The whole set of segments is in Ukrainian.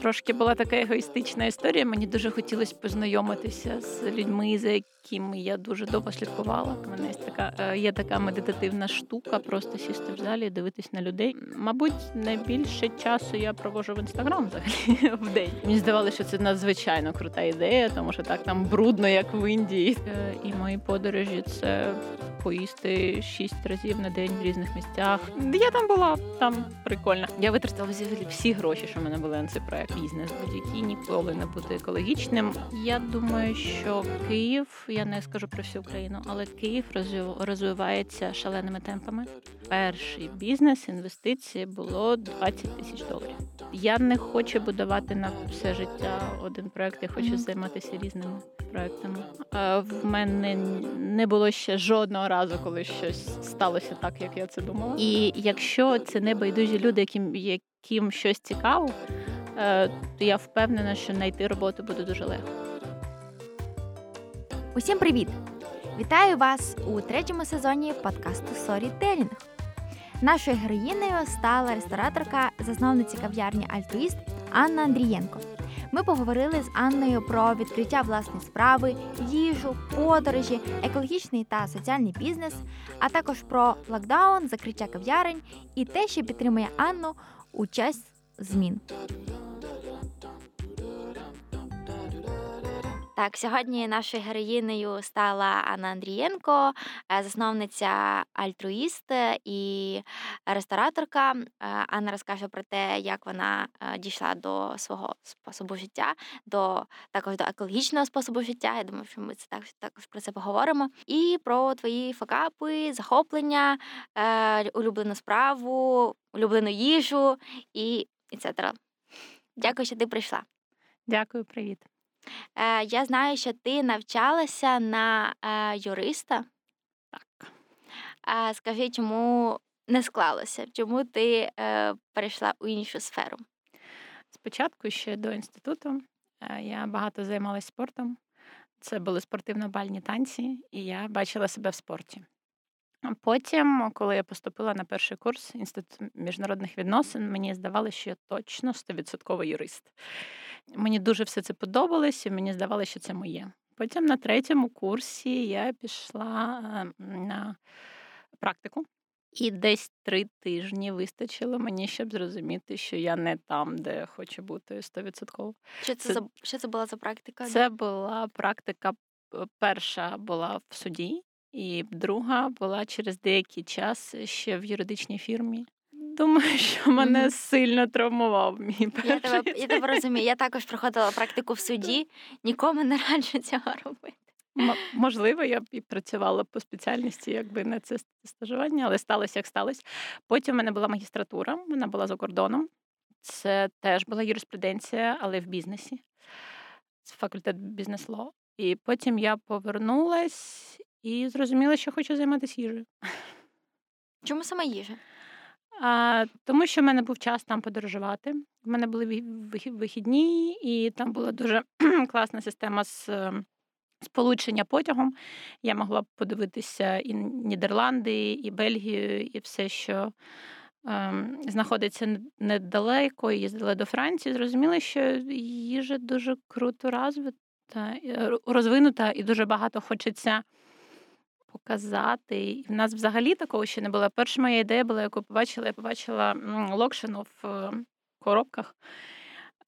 трошки була така егоїстична історія. Мені дуже хотілося познайомитися з людьми, за якими я дуже довго слідкувала. У мене є така е, є така медитативна штука, просто сісти в залі і дивитись на людей. Мабуть, найбільше часу я провожу в інстаграм взагалі в день. Мені здавалося, що це надзвичайно крута ідея, тому що так там брудно, як в Індії. Е, і мої подорожі це поїсти шість разів на день в різних місцях. Я там була там прикольно. Я витратила всі гроші, що в мене були на цей проект. Бізнес будь-який ніколи не буде екологічним. Я думаю, що Київ, я не скажу про всю Україну, але Київ розвивається шаленими темпами. Перший бізнес інвестиції було 20 тисяч доларів. Я не хочу будувати на все життя один проект. Я хочу займатися різними проектами. В мене не було ще жодного разу, коли щось сталося так, як я це думала. І якщо це не байдужі люди, яким яким щось цікаво, то я впевнена, що знайти роботу буде дуже легко. Усім привіт! Вітаю вас у третьому сезоні подкасту Сторітелінг. Нашою героїнею стала рестораторка, засновниця кав'ярні Альтруїст Анна Андрієнко. Ми поговорили з Анною про відкриття власної справи, їжу, подорожі, екологічний та соціальний бізнес, а також про локдаун, закриття кав'ярень і те, що підтримує Анну у час змін. Так, сьогодні нашою героїнею стала Анна Андрієнко, е, засновниця альтруїст і рестораторка. Е, Анна розкаже про те, як вона е, дійшла до свого способу життя, до також до екологічного способу життя. Я думаю, що ми це також також про це поговоримо. І про твої факапи, захоплення, улюблену справу, улюблену їжу і і це. Дякую, що ти прийшла. Дякую, привіт. Е, Я знаю, що ти навчалася на е, юриста. Так. Е, Скажи, чому не склалося? Чому ти е, перейшла у іншу сферу? Спочатку ще до інституту я багато займалася спортом. Це були спортивно-бальні танці, і я бачила себе в спорті. Потім, коли я поступила на перший курс інституту міжнародних відносин, мені здавалося, що я точно стовідсотковий юрист. Мені дуже все це подобалось, і мені здавалося, що це моє. Потім на третьому курсі я пішла на практику, і десь три тижні вистачило мені, щоб зрозуміти, що я не там, де хочу бути стовідсотково. Що це, це за що це була за практика? Це була практика. Перша була в суді, і друга була через деякий час ще в юридичній фірмі. Думаю, що мене mm-hmm. сильно травмував мій перший. Я тебе я тебе розумію. Я також проходила практику в суді, нікому не раджу цього робити. М- можливо, я б і працювала по спеціальності, якби не це стажування, але сталося, як сталося. Потім в мене була магістратура, вона була за кордоном. Це теж була юриспруденція, але в бізнесі. Це факультет бізнес-ло. І потім я повернулась і зрозуміла, що хочу займатися їжею. Чому саме їжа? А, Тому що в мене був час там подорожувати. У мене були вихідні, і там була дуже класна система з ем, сполучення потягом. Я могла подивитися і Нідерланди, і Бельгію, і все, що ем, знаходиться недалеко. Їздила до Франції. Зрозуміла, що їжа дуже круто розвита, розвинута, і дуже багато хочеться показати. І в нас взагалі такого ще не було. Перша моя ідея була, яку побачила, я побачила локшину в е, коробках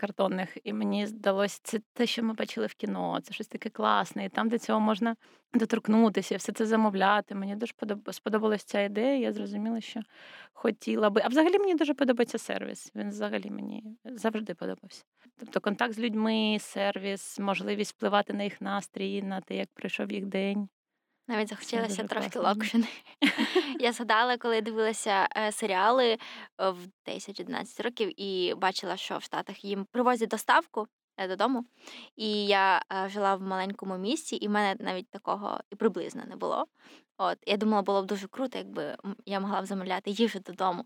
картонних, і мені здалося, це те, що ми бачили в кіно, це щось таке класне, і там до цього можна доторкнутися, все це замовляти. Мені дуже сподобалася ця ідея. Я зрозуміла, що хотіла би. А взагалі мені дуже подобається сервіс. Він взагалі мені завжди подобався. Тобто контакт з людьми, сервіс, можливість впливати на їх настрій, на те, як пройшов їх день. Навіть захотілося трошки локшини. Я згадала, коли дивилася е, серіали е, в 10-11 років і бачила, що в Штатах їм привозять доставку додому. І я жила в маленькому місті, і в мене навіть такого і приблизно не було. От я думала, було б дуже круто, якби я могла б замовляти їжу додому.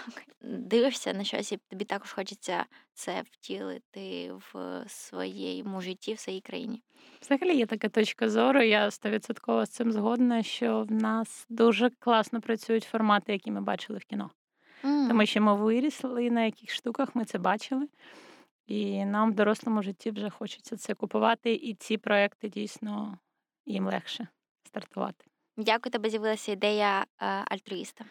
Дивишся на щось, і тобі також хочеться це втілити в своєму житті, в своїй країні. Взагалі є така точка зору. Я стовідсотково з цим згодна, що в нас дуже класно працюють формати, які ми бачили в кіно. Mm. Тому що ми вирісли, на яких штуках ми це бачили. І нам в дорослому житті вже хочеться це купувати, і ці проекти дійсно їм легше стартувати. Як у тебе з'явилася ідея е, альтруїста?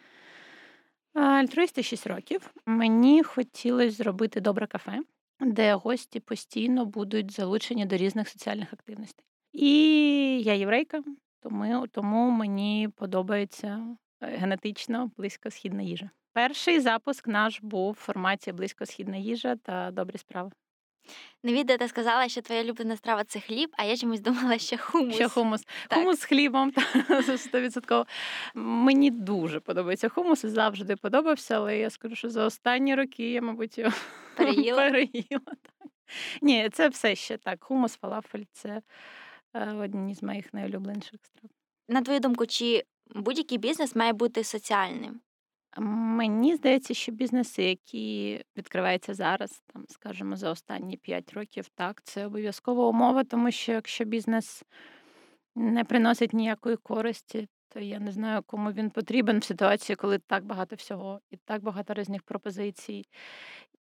Альтруїсти 6 років. Мені хотілося зробити добре кафе, де гості постійно будуть залучені до різних соціальних активностей. І я єврейка, тому, тому мені подобається е, генетично близькосхідна їжа. Перший запуск наш був в форматі близькосхідна їжа та добрі справи. На відео ти сказала, що твоя улюблена страва це хліб, а я чомусь думала, що хумус. Що хумус. Так. Хумус з хлібом, та, 100%. Мені дуже подобається хумус і завжди подобався, але я скажу, що за останні роки я, мабуть, його Переїла? переїла. Так. Ні, це все ще так. Хумус, фалафель це е, одні з моїх найулюбленіших страв. На твою думку, чи будь-який бізнес має бути соціальним? Мені здається, що бізнеси, які відкриваються зараз, там, скажімо, за останні 5 років, так, це обов'язкова умова, тому що якщо бізнес не приносить ніякої користі, то я не знаю, кому він потрібен в ситуації, коли так багато всього і так багато різних пропозицій.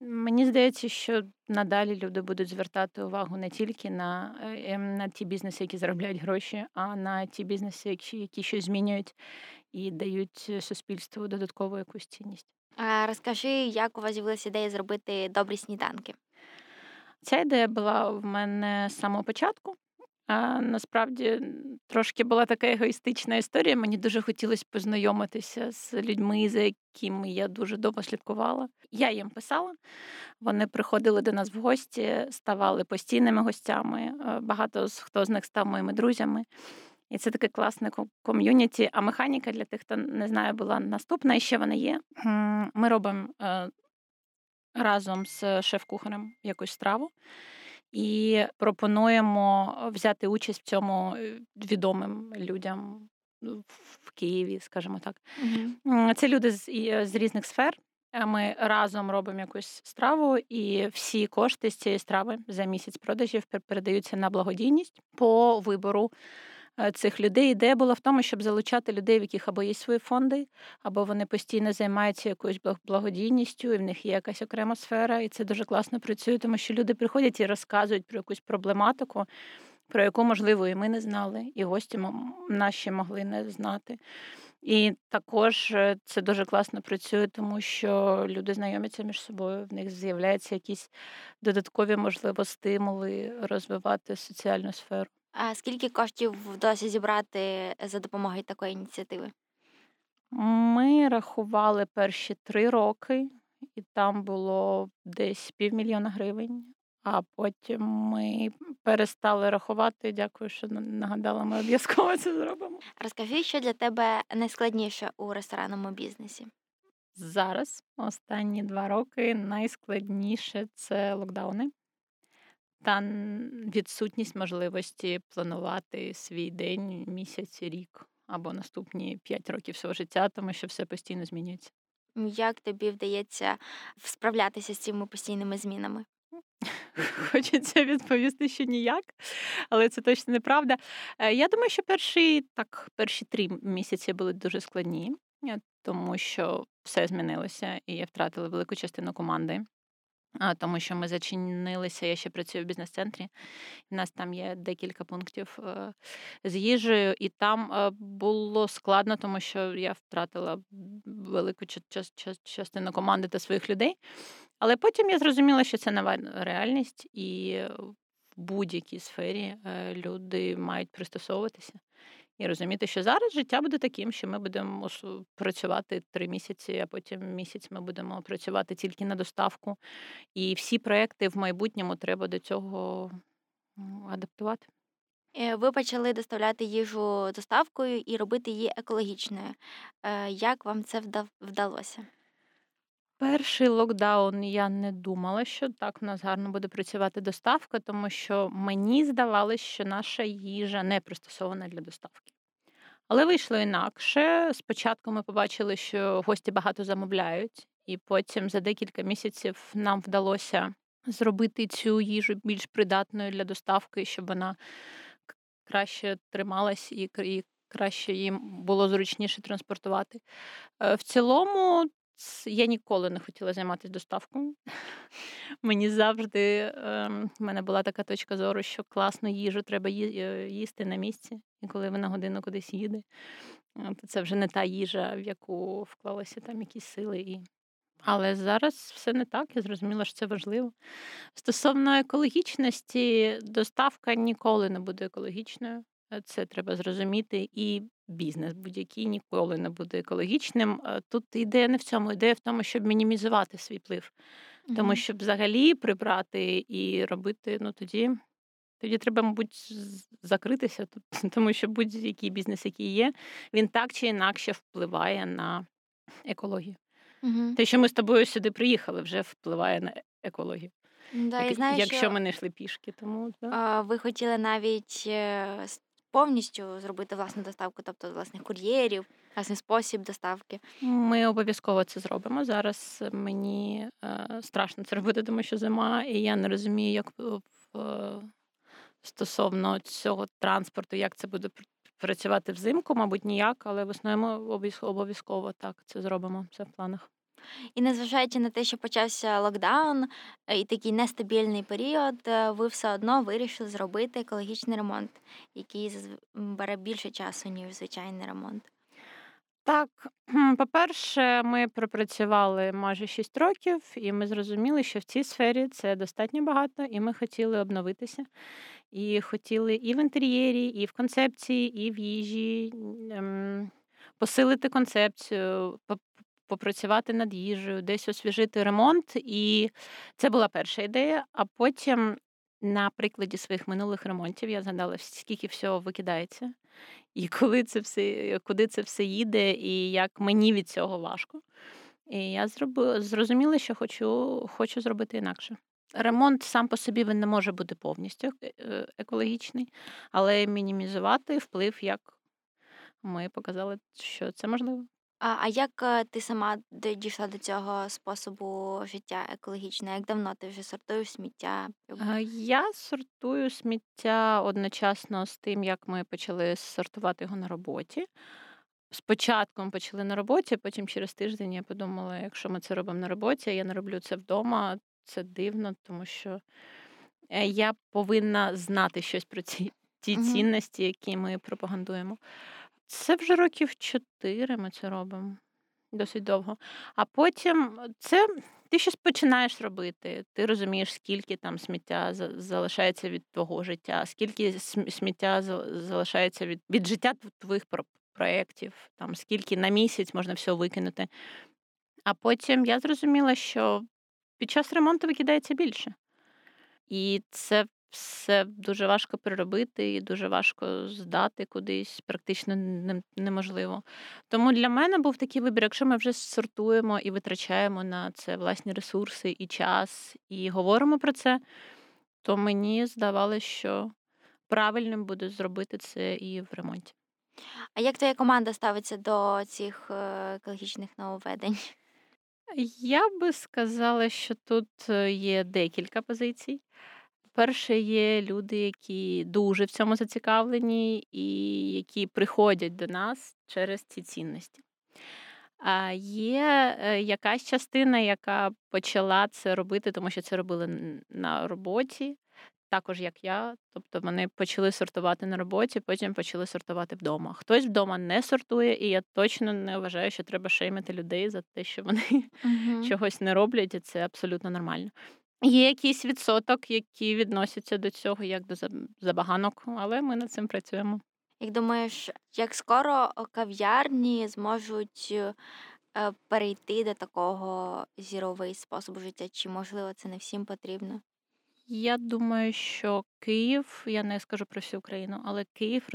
Мені здається, що надалі люди будуть звертати увагу не тільки на, е, ем, на ті бізнеси, які заробляють гроші, а на ті бізнеси, які, які щось змінюють і дають е, суспільству додаткову якусь цінність. А, Розкажи, як у вас з'явилася ідея зробити добрі сніданки? Ця ідея була в мене з самого початку. А насправді трошки була така егоїстична історія. Мені дуже хотілося познайомитися з людьми, за якими я дуже довго слідкувала. Я їм писала. Вони приходили до нас в гості, ставали постійними гостями. Е, Багато хто з них став моїми друзями. І це таке класне ком'юніті. А механіка для тих, хто не знає, була наступна, і ще вона є. Ми робимо е, разом з шеф-кухарем якусь страву і пропонуємо взяти участь в цьому е, відомим людям ну, в Києві, скажімо так. Угу. Це люди з, е, з різних сфер. Е, Ми разом робимо якусь страву, і всі кошти з цієї страви за місяць продажів пер- передаються на благодійність по вибору е, цих людей. Ідея була в тому, щоб залучати людей, в яких або є свої фонди, або вони постійно займаються якоюсь благодійністю, і в них є якась окрема сфера, і це дуже класно працює, тому що люди приходять і розказують про якусь проблематику, про яку, можливо, і ми не знали, і гості наші могли не знати. І також е, це дуже класно працює, тому що люди знайомляться між собою, в них з'являються якісь додаткові, можливо, стимули розвивати соціальну сферу. А скільки коштів вдалося зібрати за допомогою такої ініціативи? Ми рахували перші три роки, і там було десь півмільйона гривень. А потім ми перестали рахувати. Дякую, що нагадала. Ми обов'язково це зробимо. Розкажи, що для тебе найскладніше у ресторанному бізнесі? Зараз, останні два роки, найскладніше це локдауни та відсутність можливості планувати свій день, місяць, рік або наступні п'ять років свого життя, тому що все постійно змінюється. Як тобі вдається справлятися з цими постійними змінами? Хочеться відповісти, що ніяк, але це точно неправда. Е, Я думаю, що перші так, перші три місяці були дуже складні, е, тому що все змінилося, і я втратила велику частину команди. Тому що ми зачинилися, я ще працюю в бізнес-центрі. У нас там є декілька пунктів е, з їжею, і там е, було складно, тому що я втратила велику ча- ча- ча- частину команди та своїх людей. Але потім я зрозуміла, що це нова реальність, і в будь-якій сфері е, люди мають пристосовуватися і розуміти, що зараз життя буде таким, що ми будемо працювати три місяці, а потім місяць ми будемо працювати тільки на доставку. І всі проекти в майбутньому треба до цього адаптувати. Е, Ви почали доставляти їжу доставкою і робити її екологічною. Е, Як вам це вдалося? Перший локдаун я не думала, що так в нас гарно буде працювати доставка, тому що мені здавалося, що наша їжа не пристосована для доставки. Але вийшло інакше. Спочатку ми побачили, що гості багато замовляють, і потім за декілька місяців нам вдалося зробити цю їжу більш придатною для доставки, щоб вона краще трималась і, краще їм було зручніше транспортувати. Е, В цілому я ніколи не хотіла займатися доставкою. Мені завжди ем, в мене була така точка зору, що класну їжу треба е, їсти на місці, і коли вона годину кудись їде, то це вже не та їжа, в яку вклалися там якісь сили. І... Але зараз все не так, я зрозуміла, що це важливо. Стосовно екологічності, доставка ніколи не буде екологічною. Це треба зрозуміти. І бізнес будь-який ніколи не буде екологічним. Тут ідея не в цьому, ідея в тому, щоб мінімізувати свій вплив. Тому щоб взагалі прибрати і робити, ну тоді тоді треба, мабуть, закритися, тому що будь-який бізнес, який є, він так чи інакше впливає на екологію. Угу. Те, що ми з тобою сюди приїхали, вже впливає на екологію. Да, я знаю, Якщо що ми не йшли пішки, тому да. ви хотіли навіть е, повністю зробити власну доставку, тобто власних кур'єрів, власний спосіб доставки. Ми обов'язково це зробимо. Зараз мені е, страшно це робити, тому що зима, і я не розумію, як в стосовно цього транспорту, як це буде працювати взимку, мабуть, ніяк, але в основному обов'язково так це зробимо. Це в планах. І незважаючи на те, що почався локдаун е, і такий нестабільний період, е, ви все одно вирішили зробити екологічний ремонт, який бере більше часу, ніж звичайний ремонт. Так, по-перше, ми пропрацювали майже 6 років, і ми зрозуміли, що в цій сфері це достатньо багато, і ми хотіли обновитися. І хотіли і в інтер'єрі, і в концепції, і в їжі ем, посилити концепцію, попрацювати над їжею, десь освіжити ремонт. І це була перша ідея. А потім, на прикладі своїх минулих ремонтів, я згадала, скільки всього викидається, і коли це все, куди це все їде, і як мені від цього важко. І я зрозуміла, що хочу, хочу зробити інакше. Ремонт сам по собі він не може бути повністю е, е, екологічний, але мінімізувати вплив, як ми показали, що це можливо. А, а як е, ти сама дійшла до цього способу життя екологічного? Як давно ти вже сортуєш сміття? Я сортую сміття одночасно з тим, як ми почали сортувати його на роботі. Спочатку ми почали на роботі, потім через тиждень я подумала, якщо ми це робимо на роботі, я не роблю це вдома, це дивно, тому що е, я повинна знати щось про ці ті Мгм. цінності, які ми пропагандуємо. Це вже років чотири ми це робимо. Досить довго. А потім це ти щось починаєш робити. Ти розумієш, скільки там сміття залишається від твого життя, скільки сміття залишається від, від життя твоїх проєктів, там скільки на місяць можна все викинути. А потім я зрозуміла, що під час ремонту викидається більше. І це все дуже важко переробити і дуже важко здати кудись, практично неможливо. Тому для мене був такий вибір, якщо ми вже сортуємо і витрачаємо на це власні ресурси і час, і говоримо про це, то мені здавалося, що правильним буде зробити це і в ремонті. А як твоя команда ставиться до цих е, екологічних нововведень? Я би сказала, що тут е, є декілька позицій. Перше, є люди, які дуже в цьому зацікавлені, і які приходять до нас через ці цінності. А є е, якась частина, яка почала це робити, тому що це робили на роботі, також як я. Тобто вони почали сортувати на роботі, потім почали сортувати вдома. Хтось вдома не сортує, і я точно не вважаю, що треба шеймити людей за те, що вони угу. чогось не роблять, і це абсолютно нормально. Є якийсь відсоток, які відносяться до цього як до забаганок, але ми над цим працюємо. Як думаєш, як скоро кав'ярні зможуть е, перейти до такого зіровий способу життя? Чи можливо це не всім потрібно? Я думаю, що Київ, я не скажу про всю Україну, але Київ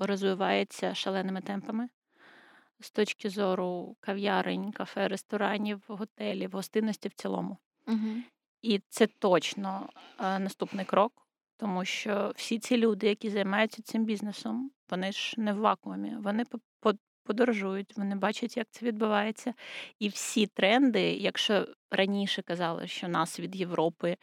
розвивається шаленими темпами з точки зору кав'ярень, кафе, ресторанів, готелів, гостинності в цілому. Угу. І це точно е, наступний крок, тому що всі ці люди, які займаються цим бізнесом, вони ж не в вакуумі, вони подорожують, вони бачать, як це відбувається. І всі тренди, якщо раніше казали, що нас від Європи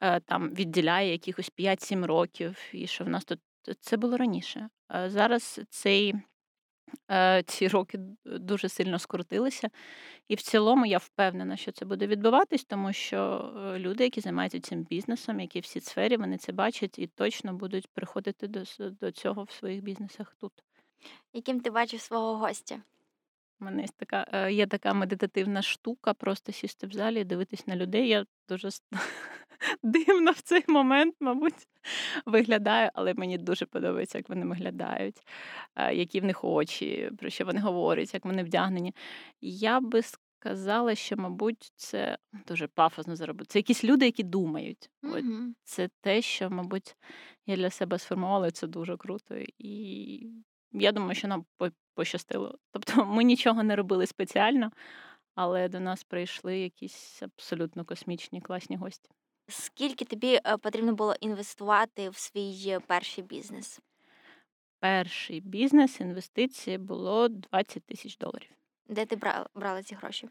е, там відділяє якихось 5-7 років, і що в нас тут це було раніше. Зараз цей Е, ці роки дуже сильно скрутилися. І в цілому я впевнена, що це буде відбуватись, тому що е, люди, які займаються цим бізнесом, які всі сфері, вони це бачать і точно будуть приходити до, до цього в своїх бізнесах тут. Яким ти бачиш свого гостя? У мене є така е, є така медитативна штука, просто сісти в залі і дивитись на людей. Я дуже дивно в цей момент, мабуть, виглядаю, але мені дуже подобається, як вони виглядають, е, які в них очі, про що вони говорять, як вони вдягнені. Я би сказала, що, мабуть, це дуже пафосно зробити. Це якісь люди, які думають. От Це те, що, мабуть, я для себе сформувала, і це дуже круто. І я думаю, що нам пощастило. Тобто ми нічого не робили спеціально, але до нас прийшли якісь абсолютно космічні класні гості. Скільки тобі е, потрібно було інвестувати в свій перший бізнес? Перший бізнес інвестиції було 20 тисяч доларів. Де ти брала, брала ці гроші?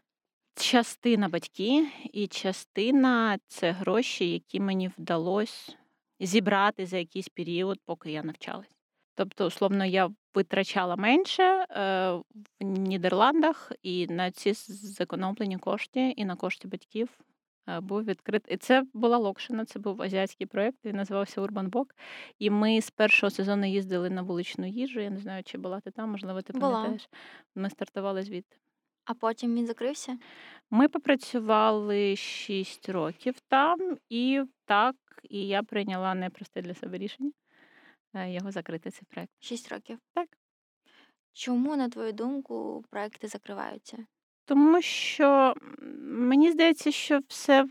Частина батьки, і частина це гроші, які мені вдалося зібрати за якийсь період, поки я навчалась. Тобто, условно, я витрачала менше е, в Нідерландах і на ці зекономлені кошти, і на кошти батьків е, був відкритий. І це була Локшина, це був азіатський проєкт, він називався Urban Book. І ми з першого сезону їздили на вуличну їжу. Я не знаю, чи була ти там, можливо, ти пам'ятаєш. Ми стартували звідти. А потім він закрився? Ми попрацювали 6 років там, і так, і я прийняла непросте для себе рішення. Е, його закрити цей проект. Шість років. Так. Чому, на твою думку, проекти закриваються? Тому що мені здається, що все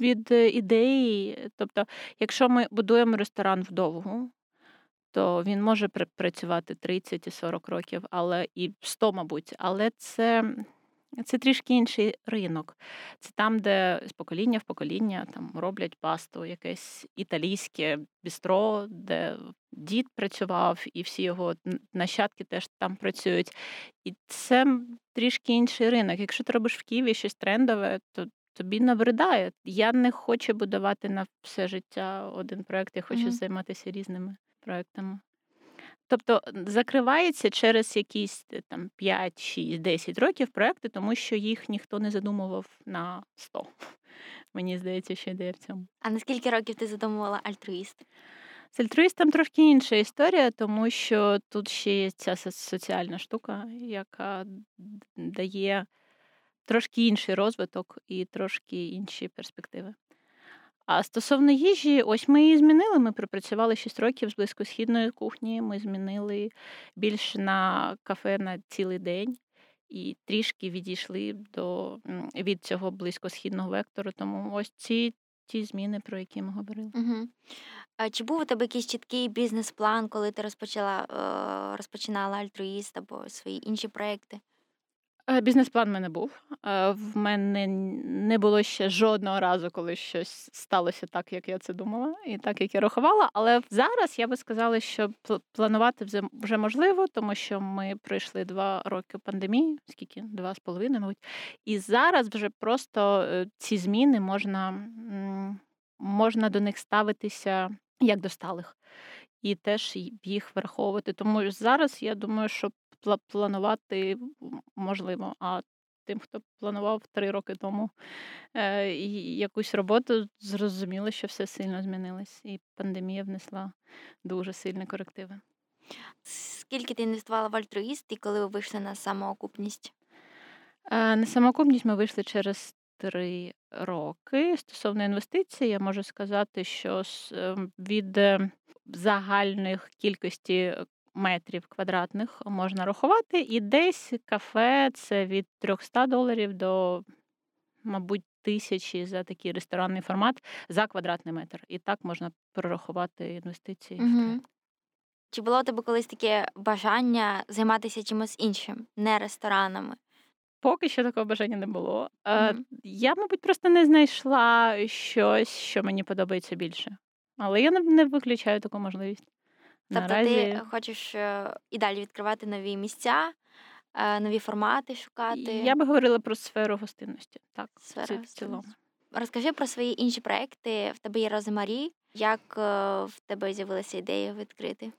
від е, ідеї. Тобто, якщо ми будуємо ресторан вдовгу, то він може працювати 30 і 40 років, але і 100, мабуть, але це це трішки інший ринок. Це там, де з покоління в покоління там роблять пасту, якесь італійське бістро, де дід працював, і всі його нащадки теж там працюють. І це трішки інший ринок. Якщо ти робиш в Києві щось трендове, то тобі набридає. Я не хочу будувати на все життя один проект, я хочу mm-hmm. займатися різними проектами. Тобто закривається через якісь е, там 5, 6, 10 років проекти, тому що їх ніхто не задумував на 100. Мені здається, що ідея в цьому. А на скільки років ти задумувала альтруїст? З альтруїстом трошки інша історія, тому що тут ще є ця соціальна штука, яка дає трошки інший розвиток і трошки інші перспективи. А стосовно їжі, ось ми її змінили. Ми пропрацювали 6 років з близькосхідної кухні. Ми змінили більше на кафе на цілий день і трішки відійшли до від цього близькосхідного вектору. Тому ось ці ті зміни, про які ми говорили. Угу. А Чи був у тебе якийсь чіткий бізнес-план, коли ти розпочала е, розпочинала альтруїст або свої інші проекти? Е, бізнес-план в мене був. Е, в мене не було ще жодного разу, коли щось сталося так, як я це думала, і так, як я рахувала. Але зараз я би сказала, що планувати вже можливо, тому що ми пройшли два роки пандемії, скільки два з половиною, мабуть. І зараз вже просто е, ці зміни можна, можна до них ставитися як до сталих. І теж їх враховувати. Тому зараз я думаю, що планувати можливо. А тим, хто планував три роки тому е, якусь роботу, зрозуміло, що все сильно змінилось, і пандемія внесла дуже сильні корективи. Скільки ти інвестувала в альтруїст і коли ви вийшли на самоокупність? Е, на самоокупність ми вийшли через три роки. Стосовно інвестицій, я можу сказати, що ем, від ем, загальних кількості метрів квадратних можна рахувати, і десь кафе це від 300 доларів до, мабуть, тисячі за такий ресторанний формат за квадратний метр. І так можна прорахувати інвестиції. Угу. Чи було у тебе колись таке бажання займатися чимось іншим, не ресторанами? Поки що такого бажання не було. Mm-hmm. Я, мабуть, просто не знайшла щось, що мені подобається більше. Але я не виключаю таку можливість. Тобто Наразі... ти хочеш е, і далі відкривати нові місця, е, нові формати шукати? Я би говорила про сферу гостинності. Так, Сфера в цілому. Розкажи про свої інші проекти. В тебе є Розмарі. Як е, в тебе з'явилася ідея відкрити?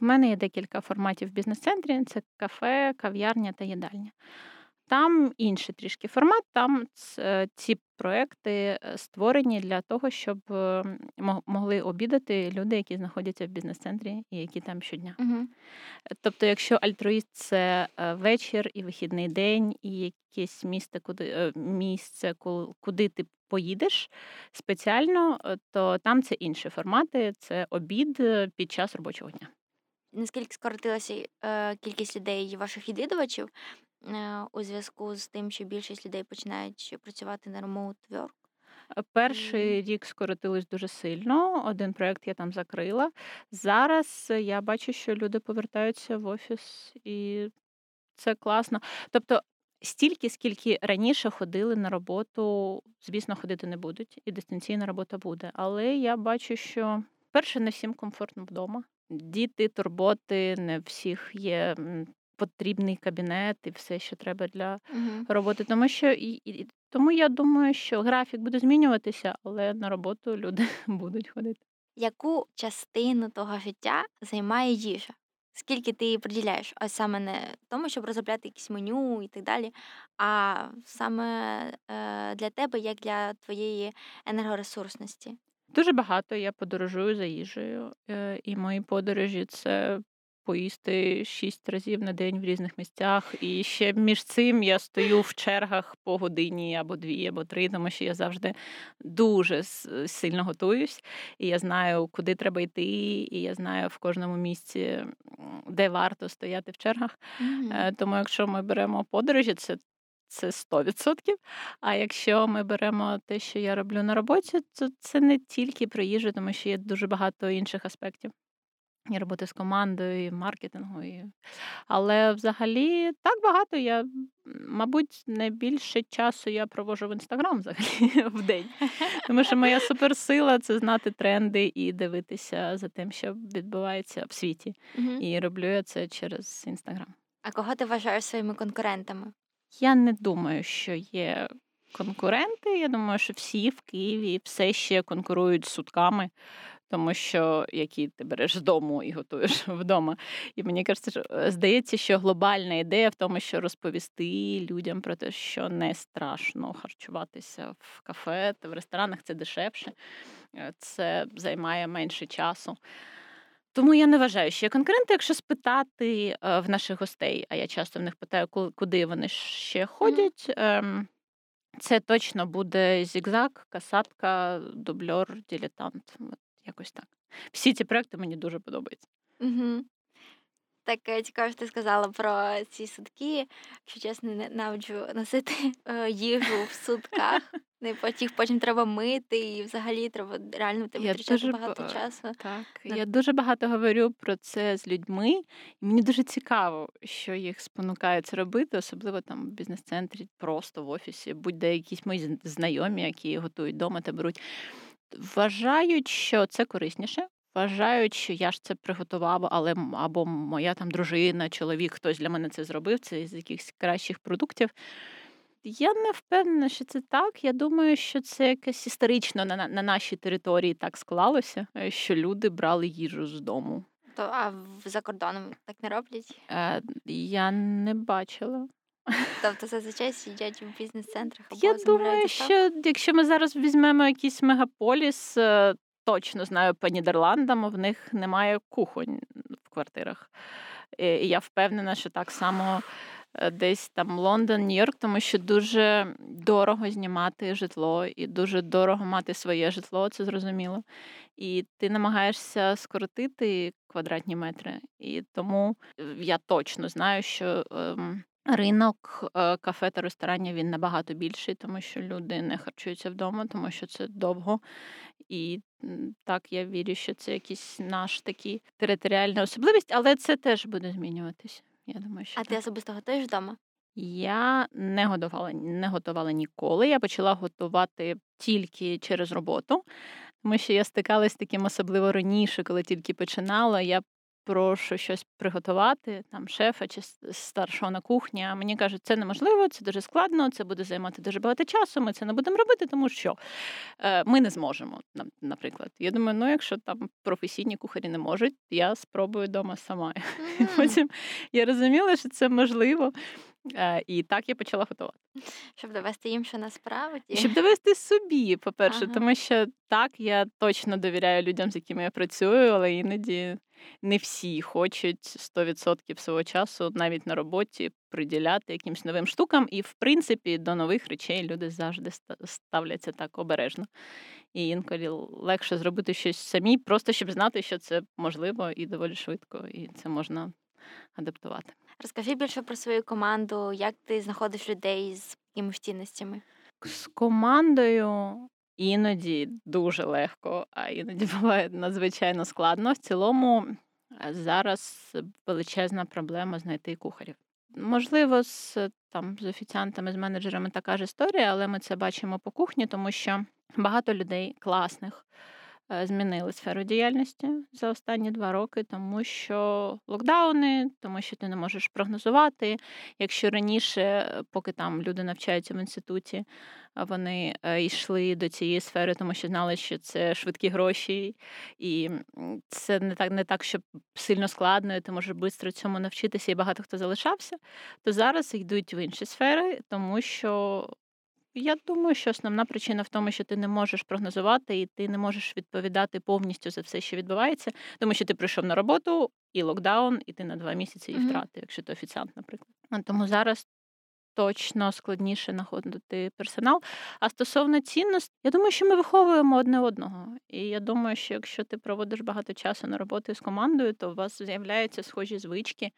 В мене є декілька форматів в бізнес-центрі: це кафе, кав'ярня та їдальня. Там інший трішки формат. Там ці проекти е, створені для того, щоб е, могли обідати люди, які знаходяться в бізнес-центрі і які там щодня. Угу. Тобто, якщо альтруїст це вечір і вихідний день, і якесь місце, куди місце, куди ти поїдеш спеціально, то там це інші формати, це обід під час робочого дня. Наскільки скоротилася е, кількість людей, ваших відвідувачів, Е, у зв'язку з тим, що більшість людей починають працювати на remote work? Е, перший рік скоротилось дуже сильно. Один проект я там закрила. Зараз я бачу, що люди повертаються в офіс, і це класно. Тобто, стільки, скільки раніше ходили на роботу, звісно, ходити не будуть, і дистанційна робота буде. Але я бачу, що перше не всім комфортно вдома. Діти, турботи, не всіх є потрібний кабінет і все, що треба для Угу. роботи. Тому що і, і тому я думаю, що графік буде змінюватися, але на роботу люди будуть ходити. Яку частину того життя займає їжа? Скільки ти її приділяєш? А саме не тому, щоб розробляти якісь меню і так далі, а саме е, для тебе, як для твоєї енергоресурсності? Дуже багато я подорожую за їжею, е, і мої подорожі це поїсти шість разів на день в різних місцях. І ще між цим я стою в чергах по годині або дві, або три, тому що я завжди дуже сильно готуюсь, і я знаю, куди треба йти, і я знаю в кожному місці, де варто стояти в чергах. Mm-hmm. Тому, якщо ми беремо подорожі, це. Це 100%. А якщо ми беремо те, що я роблю на роботі, то це не тільки про їжу, тому що є дуже багато інших аспектів і роботи з командою, і маркетингу. І... Але взагалі так багато. Я, мабуть, найбільше часу я провожу в інстаграм взагалі в день. Тому що моя суперсила це знати тренди і дивитися за тим, що відбувається в світі. І роблю я це через інстаграм. А кого ти вважаєш своїми конкурентами? Я не думаю, що є. Конкуренти, я думаю, що всі в Києві все ще конкурують з сутками тому що які ти береш з дому і готуєш вдома. І мені кажеться, що е, здається, що глобальна ідея в тому, що розповісти людям про те, що не страшно харчуватися в кафе та в ресторанах це дешевше, е, це займає менше часу. Тому я не вважаю, що є конкуренти, якщо спитати е, в наших гостей, а я часто в них питаю, куди вони ще ходять. Mm-hmm. Це точно буде зігзаг, касатка, дубльор, дилетант. Якось так. Всі ці проекти мені дуже подобаються. Угу. Так е, цікаво, що ти сказала про ці сутки. Якщо чесно, ненавиджу носити е, їжу в сутках. Не потім треба мити, і взагалі треба реально тебе витрачати багато ба- часу. Так, На- я дуже багато говорю про це з людьми, і мені дуже цікаво, що їх спонукає це робити, особливо там в бізнес-центрі, просто в офісі, будь-де якісь мої знайомі, які готують вдома та беруть вважають, що це корисніше. Вважають, що я ж це приготував, але або моя там дружина, чоловік, хтось для мене це зробив, це з якихось кращих продуктів. Я не впевнена, що це так. Я думаю, що це якесь історично на на нашій території так склалося, е, що люди брали їжу з дому. То а за кордоном так не роблять? Е, Я не бачила. Тобто зазвичай сидять в бізнес-центрах або Я думаю, що якщо ми зараз візьмемо якийсь мегаполіс, е, точно знаю по Нідерландам, в них немає кухонь в квартирах. І я впевнена, що так само е, десь там Лондон, Нью-Йорк, тому що дуже дорого знімати житло і дуже дорого мати своє житло, це зрозуміло. І ти намагаєшся скоротити квадратні метри. І тому е, я точно знаю, що. Ем, Ринок е, кафе та ресторанів він набагато більший, тому що люди не харчуються вдома, тому що це довго. І так, я вірю, що це якийсь наш такий територіальна особливість, але це теж буде змінюватися. Я думаю, що А ти особисто готуєш вдома? Я не готувала не готувала ніколи. Я почала готувати тільки через роботу, тому що я стикалась з таким особливо раніше, коли тільки починала. Я прошу щось приготувати, там шефа чи старшого на кухні, а мені кажуть, це неможливо, це дуже складно, це буде займати дуже багато часу. Ми це не будемо робити, тому що е, ми не зможемо. Наприклад, я думаю, ну якщо там професійні кухарі не можуть, я спробую вдома сама. Mm-hmm. Потім я розуміла, що це можливо. Е, і так я почала готувати. Щоб довести їм, що насправді. Щоб довести собі, по-перше, ага. тому що так, я точно довіряю людям, з якими я працюю, але іноді не всі хочуть 100% свого часу навіть на роботі приділяти якимсь новим штукам. І, в принципі, до нових речей люди завжди ставляться так обережно. І інколи легше зробити щось самі, просто щоб знати, що це можливо і доволі швидко, і це можна адаптувати. Розкажи більше про свою команду, як ти знаходиш людей з якимись цінностями? З командою іноді дуже легко, а іноді буває надзвичайно складно. В цілому е, зараз величезна проблема знайти кухарів. Можливо, з там з офіціантами, з менеджерами така ж історія, але ми це бачимо по кухні, тому що багато людей класних. Е, змінили сферу діяльності за останні два роки, тому що локдауни, тому що ти не можеш прогнозувати. Якщо раніше, поки там люди навчаються в інституті, вони е, йшли до цієї сфери, тому що знали, що це швидкі гроші, і це не так, не так, що сильно складно, і ти можеш швидко цьому навчитися, і багато хто залишався, то зараз йдуть в інші сфери, тому що я думаю, що основна причина в тому, що ти не можеш прогнозувати і ти не можеш відповідати повністю за все, що відбувається, тому що ти прийшов на роботу і локдаун, і ти на два місяці її втратив, якщо ти офіціант, наприклад. Тому зараз точно складніше знаходити персонал. А стосовно цінностей, я думаю, що ми виховуємо одне одного. І я думаю, що якщо ти проводиш багато часу на роботу з командою, то у вас з'являються схожі звички,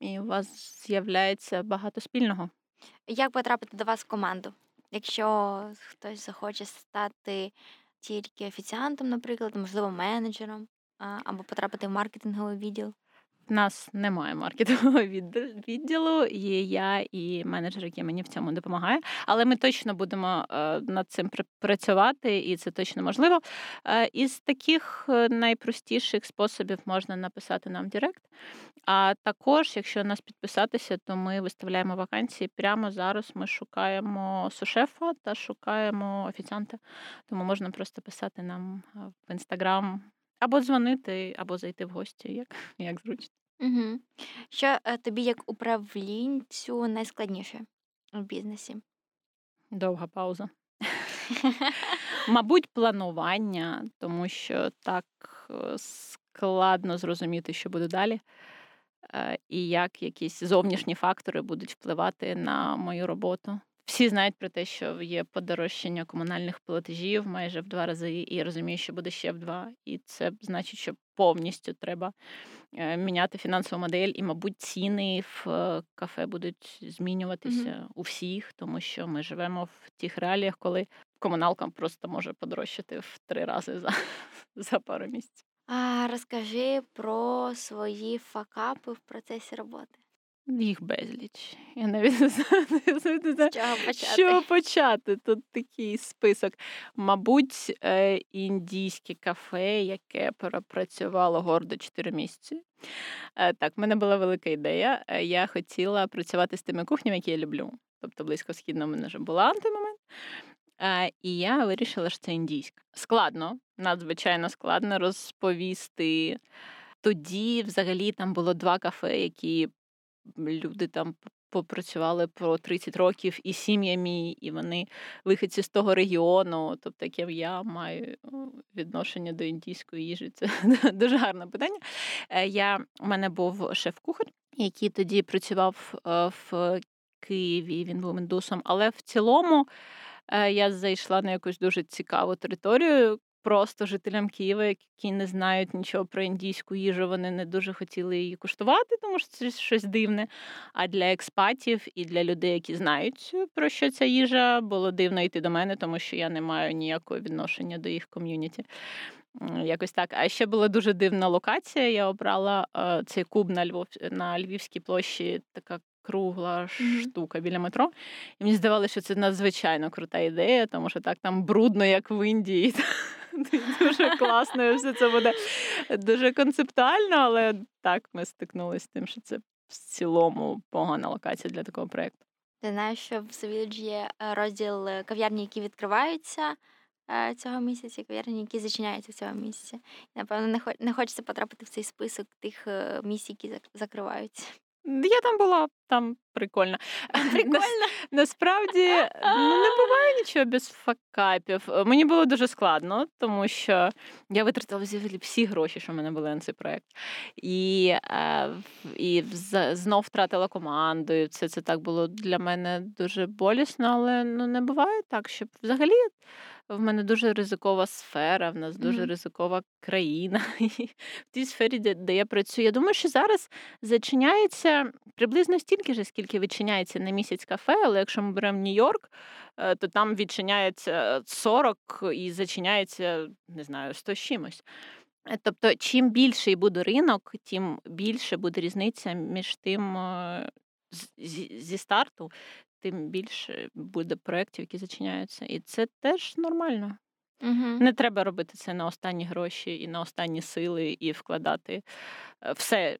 і у вас з'являється багато спільного. Як потрапити до вас в команду? Якщо хтось захоче стати тільки офіціантом, наприклад, можливо, менеджером, або потрапити в маркетинговий відділ? Нас немає маркетингового відділу, є я і менеджер, який мені в цьому допомагає. Але ми точно будемо е, над цим працювати, і це точно можливо. Е, із таких е, найпростіших способів можна написати нам Директ. А також, якщо нас підписатися, то ми виставляємо вакансії. Прямо зараз ми шукаємо сушефа та шукаємо офіціанта. Тому можна просто писати нам в інстаграм. Або дзвонити, або зайти в гості, як як зручно. Угу. Що е, тобі як управлінцю найскладніше в бізнесі? Довга пауза. Мабуть, планування, тому що так е, складно зрозуміти, що буде далі, е, і як якісь зовнішні фактори будуть впливати на мою роботу. Всі знають про те, що є подорожчання комунальних платежів майже в два рази, і розумію, що буде ще в два. І це значить, що повністю треба е, міняти фінансову модель, і, мабуть, ціни в е, кафе будуть змінюватися mm-hmm. у всіх, тому що ми живемо в тих реаліях, коли комуналка просто може подорожчати в три рази за, за пару місяців. А розкажи про свої факапи в процесі роботи. Їх безліч. Я навіть не знаю, що почати. Тут такий список. Мабуть, е, індійське кафе, яке пропрацювало гордо 4 місяці. Е, так, в мене була велика ідея. Е, я хотіла працювати з тими кухнями, які я люблю. Тобто близько східно в мене вже була на той момент. І я вирішила, що це індійська. Складно, надзвичайно складно розповісти. Тоді, взагалі, там було два кафе, які люди там попрацювали про 30 років і сім'ями, і вони виходці з того регіону. Тобто, яке я маю відношення до індійської їжі. Це дуже гарне питання. Е, я, У мене був шеф-кухар, який тоді працював е, в Києві, він був індусом, але в цілому. Е, я зайшла на якусь дуже цікаву територію, просто жителям Києва, які не знають нічого про індійську їжу, вони не дуже хотіли її куштувати, тому що це щось дивне. А для експатів і для людей, які знають про що ця їжа, було дивно йти до мене, тому що я не маю ніякого відношення до їх ком'юніті. Якось так. А ще була дуже дивна локація. Я обрала е, цей куб на Львов на Львівській площі, така кругла mm-hmm. штука біля метро. І мені здавалося, що це надзвичайно крута ідея, тому що так там брудно, як в Індії. Дуже класно, і все це буде дуже концептуально, але так ми стикнулися з тим, що це в цілому погана локація для такого проєкту. Ти знаєш, що в Savillage є е, розділ е, кав'ярні, які відкриваються е, цього місяця, кав'ярні, які зачиняються цього місяця. Напевно, не, хо- не хочеться потрапити в цей список тих місць, які закриваються. Я там була, там прикольно. Прикольно. Насправді ну, не буває нічого без факапів. Е, Мені було дуже складно, тому що я витратила взагалі всі гроші, що в мене були на цей проект. І, е, і знов втратила команду. І це, це так було для мене дуже болісно, але ну, не буває так, щоб взагалі. В мене дуже ризикова сфера, в нас дуже Мгм. ризикова країна. І в тій сфері, де, де я працюю, я думаю, що зараз зачиняється приблизно стільки ж, скільки відчиняється на місяць кафе, але якщо ми беремо Нью-Йорк, е, то там відчиняється 40 і зачиняється, не знаю, 100 з чимось. Е, Тобто, чим більший буде ринок, тим більше буде різниця між тим е, зі, зі старту, тим більше буде проєктів, які зачиняються. І це теж нормально. Угу. Не треба робити це на останні гроші і на останні сили, і вкладати е, все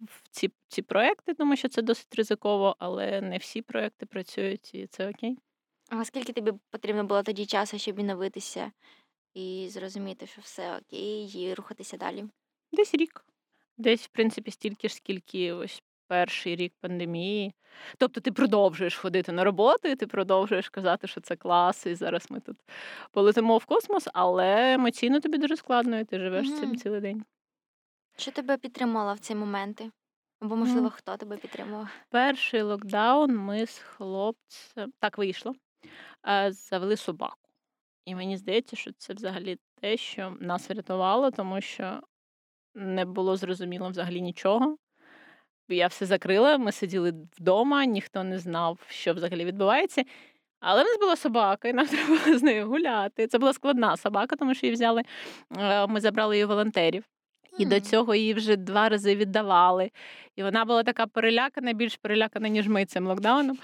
в ці, ці проекти, тому що це досить ризиково, але не всі проекти працюють, і це окей. А скільки тобі потрібно було тоді часу, щоб відновитися і зрозуміти, що все окей, і рухатися далі? Десь рік. Десь, в принципі, стільки ж, скільки ось перший рік пандемії. Тобто ти продовжуєш ходити на роботу, і ти продовжуєш казати, що це клас, і зараз ми тут полетимо в космос, але емоційно тобі дуже складно, і ти живеш з цим цілий день. Що тебе підтримувало в ці моменти? Або, можливо, хто тебе підтримував? Перший локдаун ми з хлопцем так вийшло. е, Завели собаку. І мені здається, що це взагалі те, що нас врятувало, тому що не було зрозуміло взагалі нічого. Я все закрила, ми сиділи вдома, ніхто не знав, що взагалі відбувається. Але в нас була собака, і нам треба було з нею гуляти. Це була складна собака, тому що її взяли. е, Ми забрали її волонтерів. І до цього її вже два рази віддавали. І вона була така перелякана, більш перелякана, ніж ми цим локдауном.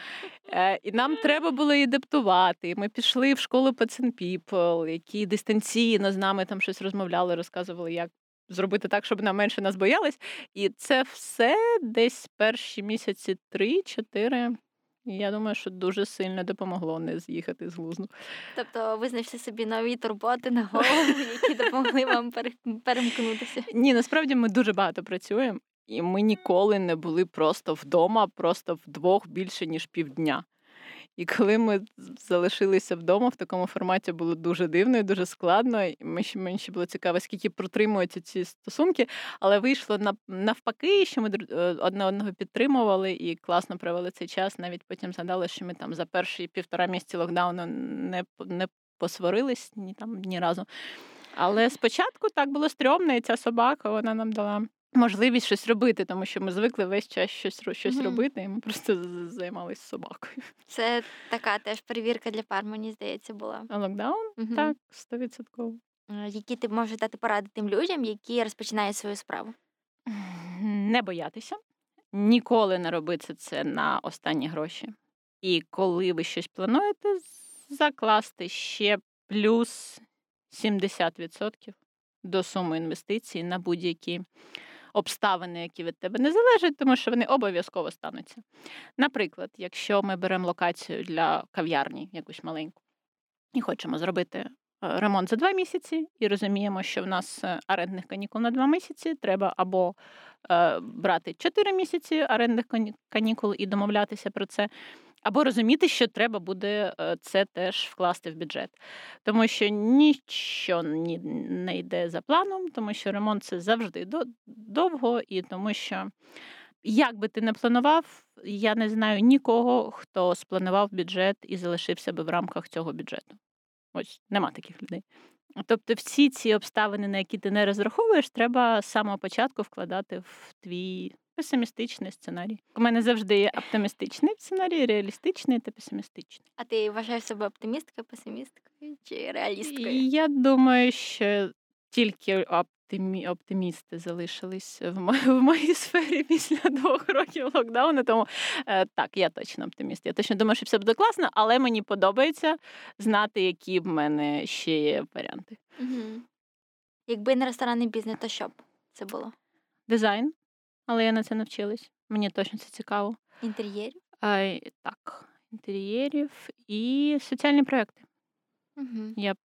Е, І нам треба було її адаптувати. І Ми пішли в школу Pets People, які дистанційно з нами там щось розмовляли, розказували, як зробити так, щоб вона менше нас боялась. І це все десь перші місяці три-чотири. Я думаю, що дуже сильно допомогло не з'їхати з глузду. Тобто ви знайшли собі нові турботи на голову, які допомогли вам пере- перемкнутися. Ні, насправді ми дуже багато працюємо, і ми ніколи не були просто вдома, просто вдвох більше ніж півдня. І коли ми залишилися вдома в такому форматі, було дуже дивно і дуже складно. І мені ще було цікаво, скільки протримуються ці стосунки, але вийшло навпаки, що ми е, одне одного підтримували і класно провели цей час. Навіть потім згадали, що ми там за перші півтора місяці локдауну не, не посварились ні там ні разу. Але спочатку так було стрьомно, і ця собака вона нам дала можливість щось робити, тому що ми звикли весь час щось, щось Мгм. робити, і ми просто займалися собакою. Це така теж перевірка для пар, мені здається, була. А локдаун Мгм. так, стовідсотково. Які ти можеш дати поради тим людям, які розпочинають свою справу? Не боятися, ніколи не робити це на останні гроші. І коли ви щось плануєте, закласти ще плюс 70% до суми інвестицій на будь-які обставини, які від тебе не залежать, тому що вони обов'язково стануться. Наприклад, якщо ми беремо локацію для кав'ярні, якусь маленьку, і хочемо зробити е, ремонт за два місяці, і розуміємо, що в нас е, орендних канікул на два місяці, треба або е, брати чотири місяці орендних канікул і домовлятися про це. Або розуміти, що треба буде е, це теж вкласти в бюджет, тому що нічого не йде за планом, тому що ремонт це завжди довго, і тому що як би ти не планував, я не знаю нікого, хто спланував бюджет і залишився би в рамках цього бюджету. Ось нема таких людей. Тобто, всі ці обставини, на які ти не розраховуєш, треба з самого початку вкладати в твій песимістичний сценарій. У мене завжди є оптимістичний сценарій, реалістичний та песимістичний. А ти вважаєш себе оптимісткою, песимісткою чи реалісткою? Я думаю, що тільки оптимі... оптимісти залишились в, мо... в моїй сфері після двох років локдауну. Тому е, так, я точно оптиміст. Я точно думаю, що все буде класно, але мені подобається знати, які в мене ще є варіанти. Угу. Якби не ресторанний бізнес, то що б це було? Дизайн, але я на це навчилась. Мені точно це цікаво. Інтер'єрів? А, Так, інтер'єрів і соціальні проекти. Угу. Я б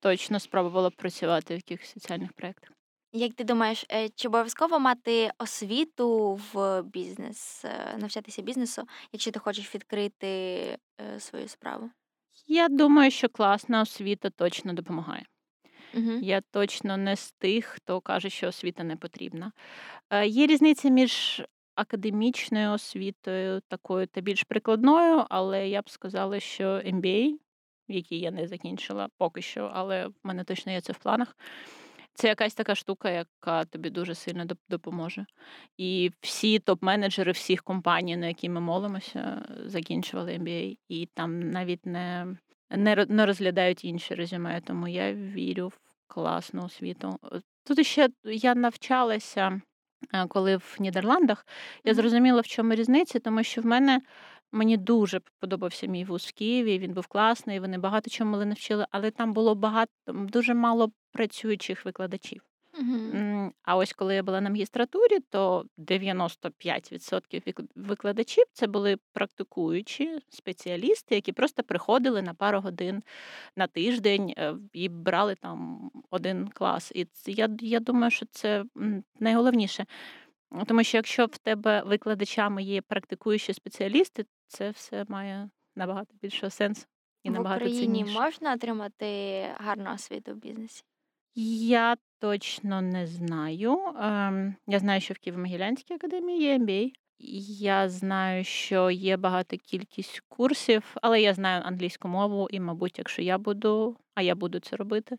точно спробувала працювати в якихось соціальних проєктах. Як ти думаєш, е, чи обов'язково мати освіту в бізнес, е, навчатися бізнесу, якщо ти хочеш відкрити е, свою справу? Я думаю, що класна освіта точно допомагає. Угу. Я точно не з тих, хто каже, що освіта не потрібна. Є різниця між академічною освітою, такою та більш прикладною, але я б сказала, що MBA які я не закінчила поки що, але в мене точно є це в планах. Це якась така штука, яка тобі дуже сильно допоможе. І всі топ-менеджери всіх компаній, на які ми молимося, закінчували MBA. І там навіть не не, не розглядають інші резюме. Тому я вірю в класну освіту. Тут ще я навчалася, е, коли в Нідерландах. Я зрозуміла, в чому різниця, тому що в мене Мені дуже подобався мій вуз в Києві. Він був класний. Вони багато чому мене навчили, але там було багато дуже мало працюючих викладачів. А ось коли я була на магістратурі, то 95% викладачів це були практикуючі спеціалісти, які просто приходили на пару годин на тиждень е, і брали там один клас. І я, я думаю, що це найголовніше. Тому що якщо в тебе викладачами є практикуючі спеціалісти, це все має набагато більшого сенсу і В набагато Україні цінніше. можна отримати гарну освіту в бізнесі? Я точно не знаю. Я знаю, що в Києво-Могилянській академії є MBA. Я знаю, що є багато кількість курсів, але я знаю англійську мову, і, мабуть, якщо я буду, а я буду це робити,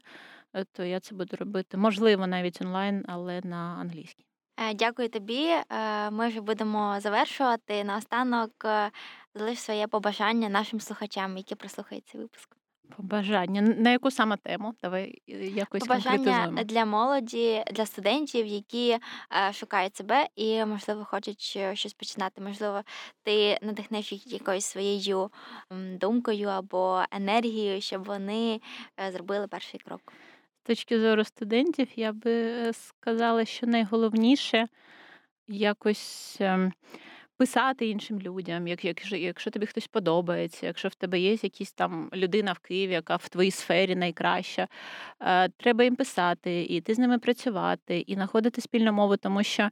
е, то я це буду робити. Можливо, навіть онлайн, але на англійській. Е, дякую тобі. Е, ми вже будемо завершувати. Наостанок залиш своє побажання нашим слухачам, які прослухають цей випуск. Побажання. На яку саме тему? Давай якось Побажання для молоді, для студентів, які шукають себе і, можливо, хочуть щось починати. Можливо, ти надихнеш їх якоюсь своєю думкою або енергією, щоб вони зробили перший крок З точки зору студентів, я би е, сказала, що найголовніше якось ем, писати іншим людям, як, якщо, якщо тобі хтось подобається, якщо в тебе є якась там людина в Києві, яка в твоїй сфері найкраща, е, треба їм писати, і ти з ними працювати, і знаходити спільну мову, тому що.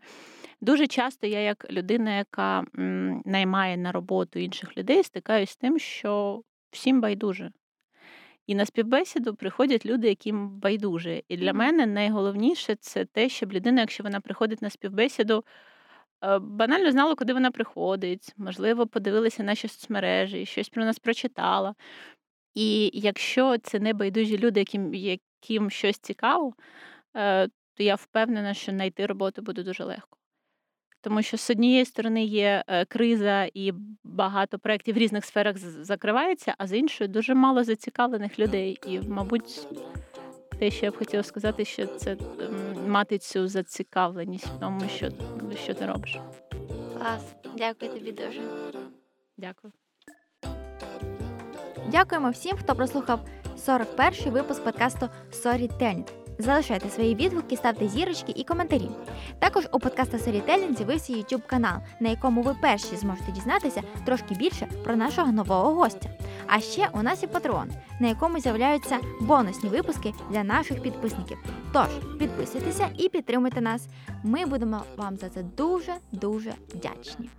Дуже часто я, як людина, яка м, наймає на роботу інших людей, стикаюся з тим, що всім байдуже. І на співбесіду приходять люди, яким байдуже. І для мене найголовніше це те, щоб людина, якщо вона приходить на співбесіду, банально знала, куди вона приходить, можливо, подивилася наші соцмережі, щось про нас прочитала. І якщо це не байдужі люди, яким яким щось цікаво, е, то я впевнена, що знайти роботу буде дуже легко. Тому що з однієї сторони є е, криза і багато проєктів в різних сферах закривається, а з іншої дуже мало зацікавлених людей. І, мабуть, те, що я б хотіла сказати, що це мати цю зацікавленість в тому, що, що ти робиш. Клас, дякую тобі дуже. Дякую. Дякуємо всім, хто прослухав 41-й випуск подкасту Storytelling. Залишайте свої відгуки, ставте зірочки і коментарі. Також у подкаста Storytelling з'явився YouTube канал, на якому ви перші зможете дізнатися трошки більше про нашого нового гостя. А ще у нас є Patreon, на якому з'являються бонусні випуски для наших підписників. Тож підписуйтеся і підтримуйте нас. Ми будемо вам за це дуже дуже вдячні.